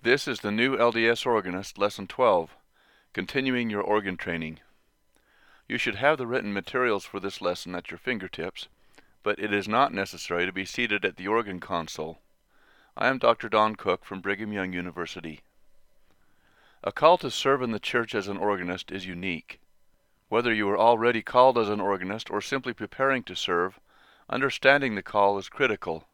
This is the new LDS Organist, Lesson 12, Continuing Your Organ Training. You should have the written materials for this lesson at your fingertips, but it is not necessary to be seated at the organ console. I am Dr. Don Cook from Brigham Young University. A call to serve in the church as an organist is unique. Whether you are already called as an organist or simply preparing to serve, understanding the call is critical.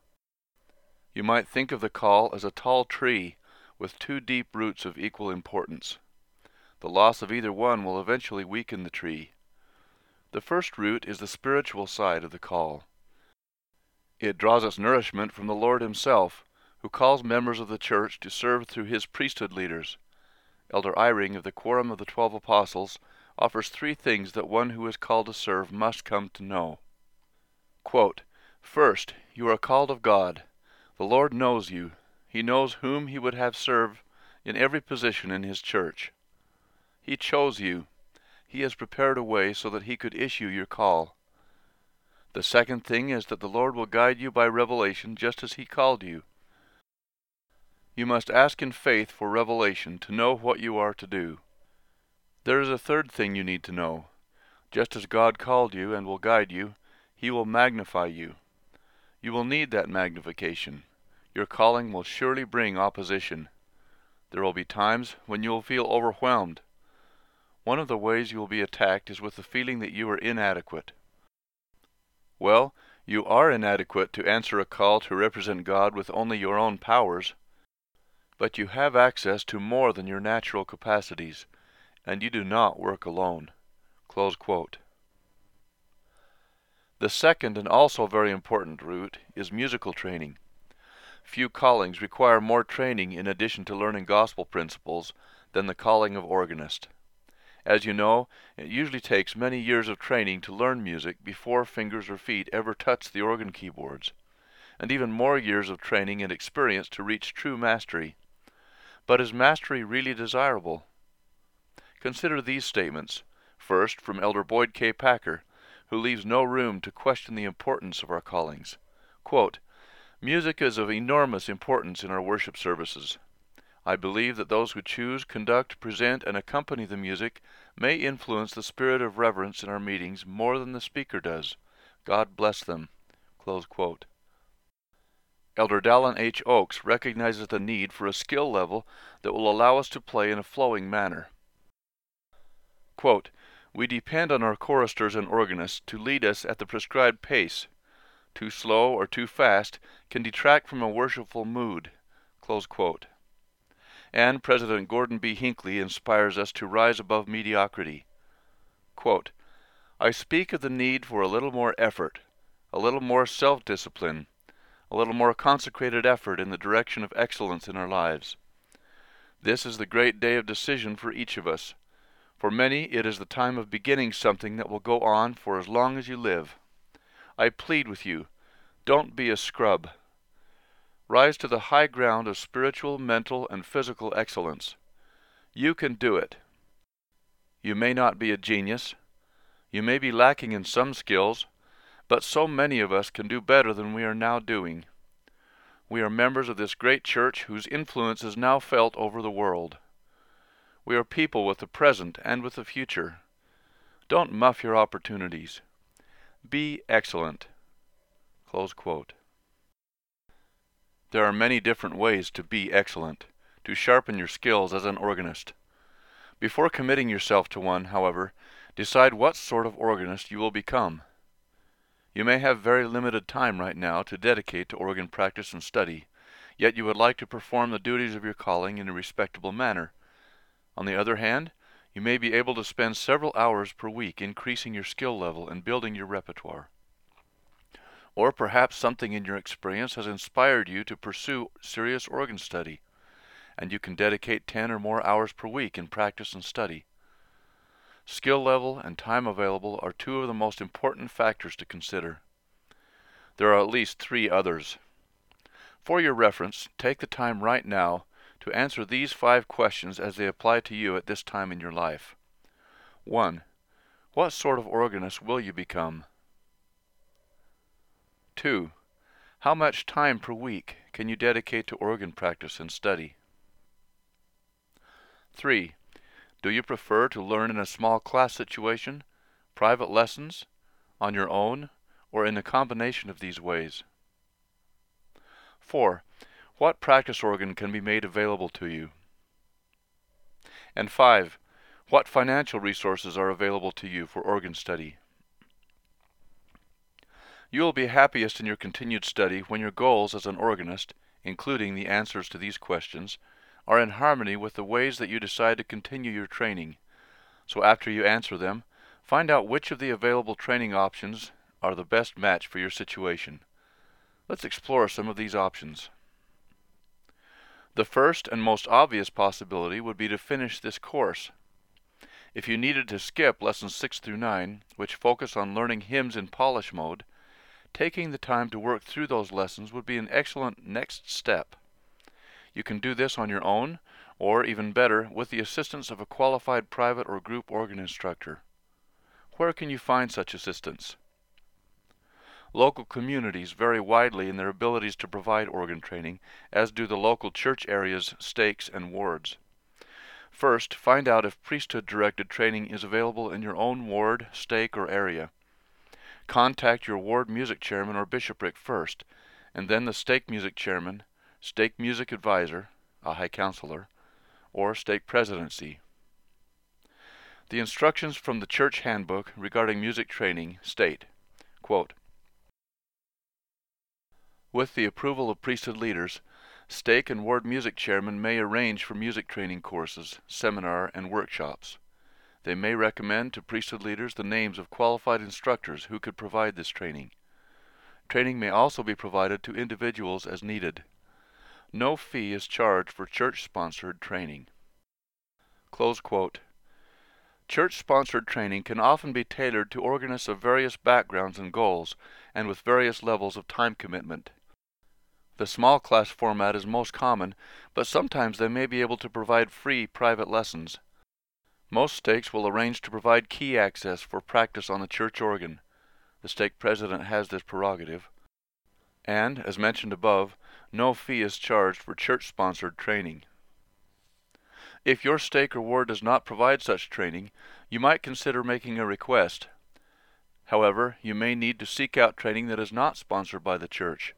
You might think of the call as a tall tree with two deep roots of equal importance. The loss of either one will eventually weaken the tree. The first root is the spiritual side of the call. It draws its nourishment from the Lord Himself, who calls members of the church to serve through His priesthood leaders. Elder Eyring of the Quorum of the Twelve Apostles offers three things that one who is called to serve must come to know. Quote, First, you are called of God. The Lord knows you. He knows whom He would have serve in every position in His church. He chose you. He has prepared a way so that He could issue your call. The second thing is that the Lord will guide you by revelation just as He called you. You must ask in faith for revelation to know what you are to do. There is a third thing you need to know. Just as God called you and will guide you, He will magnify you. You will need that magnification. Your calling will surely bring opposition. There will be times when you will feel overwhelmed. One of the ways you will be attacked is with the feeling that you are inadequate. Well, you are inadequate to answer a call to represent God with only your own powers. But you have access to more than your natural capacities, and you do not work alone. The second and also very important root is musical training. Few callings require more training in addition to learning gospel principles than the calling of organist. As you know, it usually takes many years of training to learn music before fingers or feet ever touch the organ keyboards, and even more years of training and experience to reach true mastery. But is mastery really desirable? Consider these statements. First, from Elder Boyd K. Packer, who leaves no room to question the importance of our callings. Quote, Music is of enormous importance in our worship services. I believe that those who choose, conduct, present, and accompany the music may influence the spirit of reverence in our meetings more than the speaker does. God bless them. Elder Dallin H. Oaks recognizes the need for a skill level that will allow us to play in a flowing manner. Quote, we depend on our choristers and organists to lead us at the prescribed pace. Too slow or too fast can detract from a worshipful mood. And President Gordon B. Hinckley inspires us to rise above mediocrity. Quote, I speak of the need for a little more effort, a little more self discipline, a little more consecrated effort in the direction of excellence in our lives. This is the great day of decision for each of us. For many, it is the time of beginning something that will go on for as long as you live. I plead with you, don't be a scrub. Rise to the high ground of spiritual, mental, and physical excellence. You can do it. You may not be a genius. You may be lacking in some skills, but so many of us can do better than we are now doing. We are members of this great church whose influence is now felt over the world. We are people with the present and with the future. Don't muff your opportunities. Be excellent. There are many different ways to be excellent, to sharpen your skills as an organist. Before committing yourself to one, however, decide what sort of organist you will become. You may have very limited time right now to dedicate to organ practice and study, yet you would like to perform the duties of your calling in a respectable manner. On the other hand, you may be able to spend several hours per week increasing your skill level and building your repertoire. Or perhaps something in your experience has inspired you to pursue serious organ study, and you can dedicate 10 or more hours per week in practice and study. Skill level and time available are two of the most important factors to consider. There are at least three others. For your reference, take the time right now to answer these five questions as they apply to you at this time in your life. 1. What sort of organist will you become? 2. How much time per week can you dedicate to organ practice and study? 3. Do you prefer to learn in a small class situation, private lessons, on your own, or in a combination of these ways? 4. What practice organ can be made available to you? And 5. What financial resources are available to you for organ study? You will be happiest in your continued study when your goals as an organist, including the answers to these questions, are in harmony with the ways that you decide to continue your training. So after you answer them, find out which of the available training options are the best match for your situation. Let's explore some of these options. The first and most obvious possibility would be to finish this course. If you needed to skip lessons 6 through 9, which focus on learning hymns in polish mode, taking the time to work through those lessons would be an excellent next step. You can do this on your own, or even better, with the assistance of a qualified private or group organ instructor. Where can you find such assistance? Local communities vary widely in their abilities to provide organ training, as do the local church areas, stakes, and wards. First, find out if priesthood directed training is available in your own ward, stake, or area. Contact your ward music chairman or bishopric first, and then the stake music chairman, stake music advisor, a high counselor, or stake presidency. The instructions from the church handbook regarding music training state, quote, with the approval of priesthood leaders, stake and ward music chairmen may arrange for music training courses, seminar, and workshops. They may recommend to priesthood leaders the names of qualified instructors who could provide this training. Training may also be provided to individuals as needed. No fee is charged for church-sponsored training. Church-sponsored training can often be tailored to organists of various backgrounds and goals, and with various levels of time commitment. The small class format is most common, but sometimes they may be able to provide free private lessons. Most stakes will arrange to provide key access for practice on the church organ. The stake president has this prerogative. And, as mentioned above, no fee is charged for church sponsored training. If your stake or ward does not provide such training, you might consider making a request. However, you may need to seek out training that is not sponsored by the church.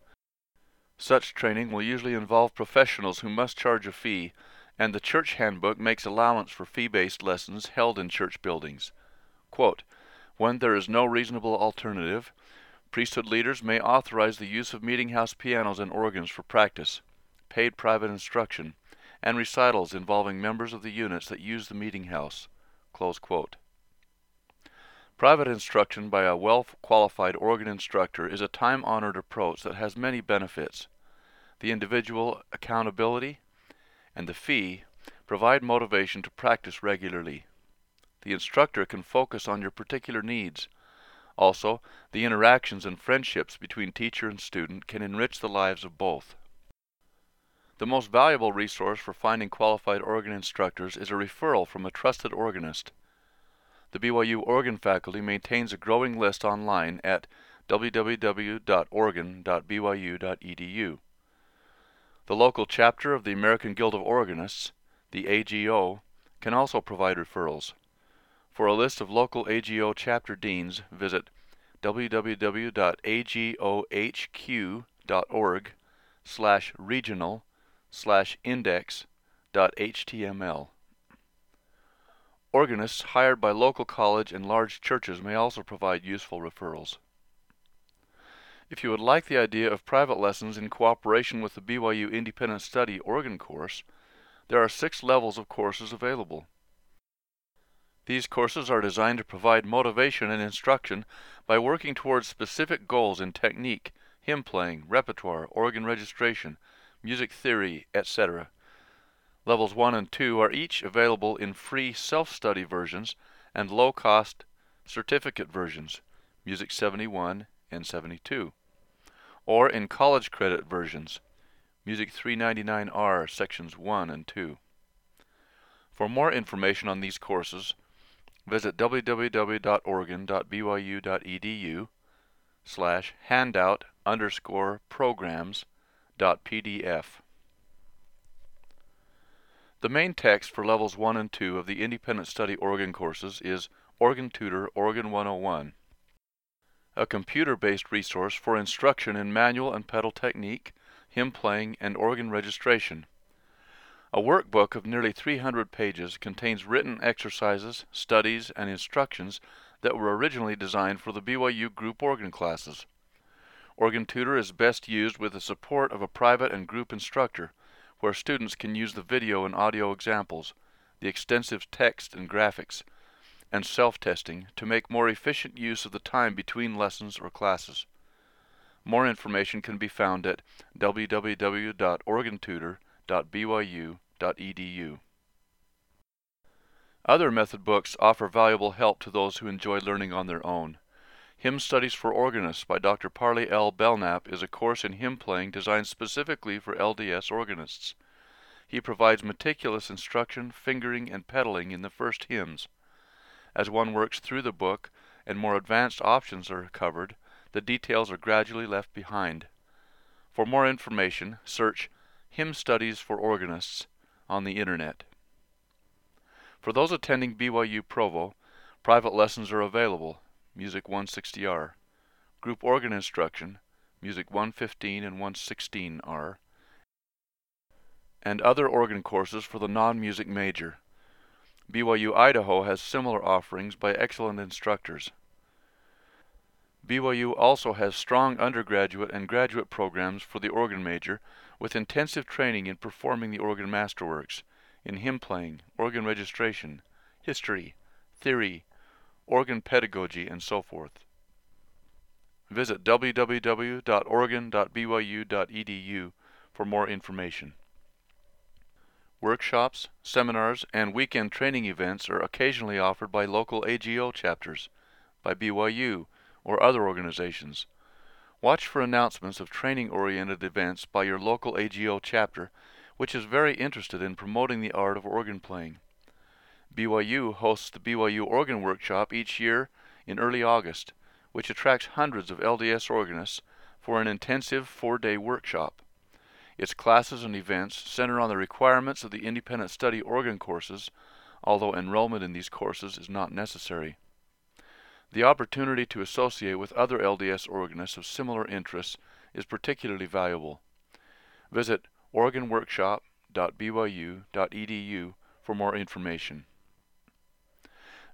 Such training will usually involve professionals who must charge a fee, and the church handbook makes allowance for fee-based lessons held in church buildings. Quote, when there is no reasonable alternative, priesthood leaders may authorize the use of meeting house pianos and organs for practice, paid private instruction, and recitals involving members of the units that use the meeting house. Private instruction by a well-qualified organ instructor is a time-honored approach that has many benefits. The individual accountability and the fee provide motivation to practice regularly. The instructor can focus on your particular needs. Also, the interactions and friendships between teacher and student can enrich the lives of both. The most valuable resource for finding qualified organ instructors is a referral from a trusted organist. The BYU organ faculty maintains a growing list online at www.organ.byu.edu. The local chapter of the American Guild of Organists, the AGO, can also provide referrals. For a list of local AGO chapter deans, visit www.agohq.org slash regional slash. Organists hired by local college and large churches may also provide useful referrals. If you would like the idea of private lessons in cooperation with the BYU Independent Study organ course, there are six levels of courses available. These courses are designed to provide motivation and instruction by working towards specific goals in technique, hymn playing, repertoire, organ registration, music theory, etc. Levels 1 and 2 are each available in free self-study versions and low-cost certificate versions, Music 71 and 72, or in college credit versions, Music 399R sections 1 and 2. For more information on these courses, visit www.organ.byu.edu slash handout underscore programs dot pdf. The main text for levels 1 and 2 of the Independent Study Organ courses is Organ Tutor Organ 101, a computer-based resource for instruction in manual and pedal technique, hymn playing, and organ registration. A workbook of nearly 300 pages contains written exercises, studies, and instructions that were originally designed for the BYU group organ classes. Organ Tutor is best used with the support of a private and group instructor where students can use the video and audio examples, the extensive text and graphics, and self-testing to make more efficient use of the time between lessons or classes. More information can be found at www.organtutor.byu.edu. Other method books offer valuable help to those who enjoy learning on their own. Hymn Studies for Organists by Dr. Parley L. Belnap is a course in hymn playing designed specifically for LDS organists. He provides meticulous instruction, fingering, and pedaling in the first hymns. As one works through the book and more advanced options are covered, the details are gradually left behind. For more information, search Hymn Studies for Organists on the Internet. For those attending BYU Provo, private lessons are available Music 160R. Group organ instruction, Music 115 and 116R. And other organ courses for the non-music major. BYU Idaho has similar offerings by excellent instructors. BYU also has strong undergraduate and graduate programs for the organ major with intensive training in performing the organ masterworks, in hymn playing, organ registration, history, theory, organ pedagogy, and so forth. Visit www.organ.byu.edu for more information. Workshops, seminars, and weekend training events are occasionally offered by local AGO chapters, by BYU, or other organizations. Watch for announcements of training-oriented events by your local AGO chapter, which is very interested in promoting the art of organ playing. BYU hosts the BYU Organ Workshop each year in early August, which attracts hundreds of LDS organists for an intensive four-day workshop. Its classes and events center on the requirements of the independent study organ courses, although enrollment in these courses is not necessary. The opportunity to associate with other LDS organists of similar interests is particularly valuable. Visit organworkshop.byu.edu for more information.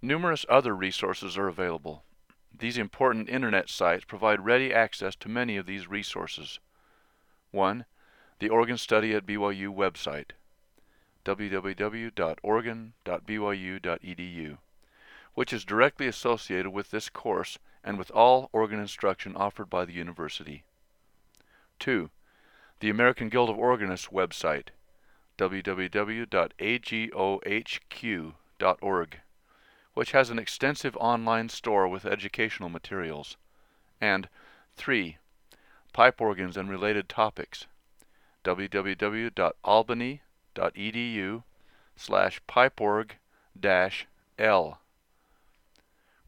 Numerous other resources are available. These important internet sites provide ready access to many of these resources. 1. The Organ Study at BYU website www.organ.byu.edu which is directly associated with this course and with all organ instruction offered by the university. 2. The American Guild of Organists website www.agohq.org which has an extensive online store with educational materials. And 3. Pipe organs and related topics. www.albany.edu slash pipeorg-l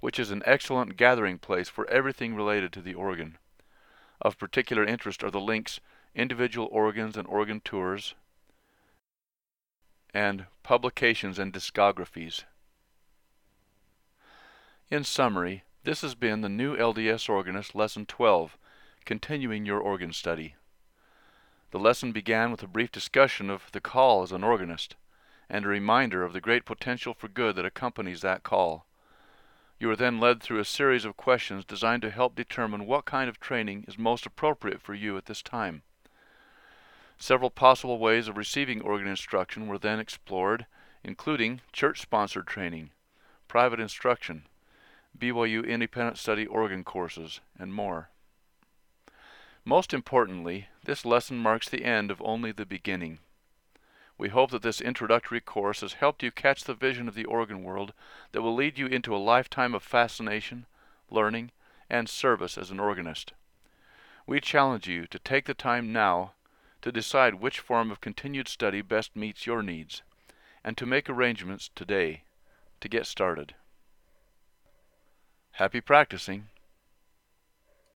which is an excellent gathering place for everything related to the organ. Of particular interest are the links Individual Organs and Organ Tours and Publications and Discographies. In summary, this has been the new LDS Organist Lesson 12, continuing your organ study. The lesson began with a brief discussion of the call as an organist, and a reminder of the great potential for good that accompanies that call. You are then led through a series of questions designed to help determine what kind of training is most appropriate for you at this time. Several possible ways of receiving organ instruction were then explored, including church-sponsored training, private instruction, BYU Independent Study Organ courses, and more. Most importantly, this lesson marks the end of only the beginning. We hope that this introductory course has helped you catch the vision of the organ world that will lead you into a lifetime of fascination, learning, and service as an organist. We challenge you to take the time now to decide which form of continued study best meets your needs, and to make arrangements today to get started. Happy practicing!